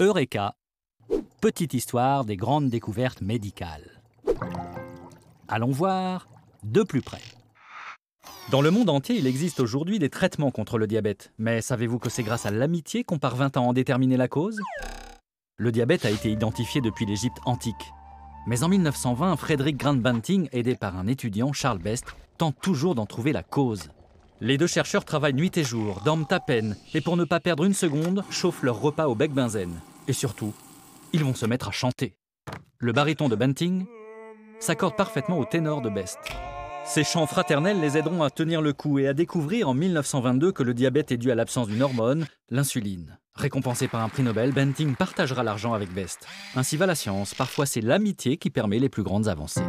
Eureka Petite histoire des grandes découvertes médicales. Allons voir de plus près. Dans le monde entier, il existe aujourd'hui des traitements contre le diabète. Mais savez-vous que c'est grâce à l'amitié qu'on parvint à en déterminer la cause? Le diabète a été identifié depuis l'Égypte antique. Mais en 1920, Frédéric Grant Banting, aidé par un étudiant, Charles Best, tente toujours d'en trouver la cause. Les deux chercheurs travaillent nuit et jour, dorment à peine, et pour ne pas perdre une seconde, chauffent leur repas au bec benzène. Et surtout, ils vont se mettre à chanter. Le baryton de Banting s'accorde parfaitement au ténor de Best. Ces chants fraternels les aideront à tenir le coup et à découvrir en 1922 que le diabète est dû à l'absence d'une hormone, l'insuline. Récompensé par un prix Nobel, Banting partagera l'argent avec Best. Ainsi va la science, parfois c'est l'amitié qui permet les plus grandes avancées.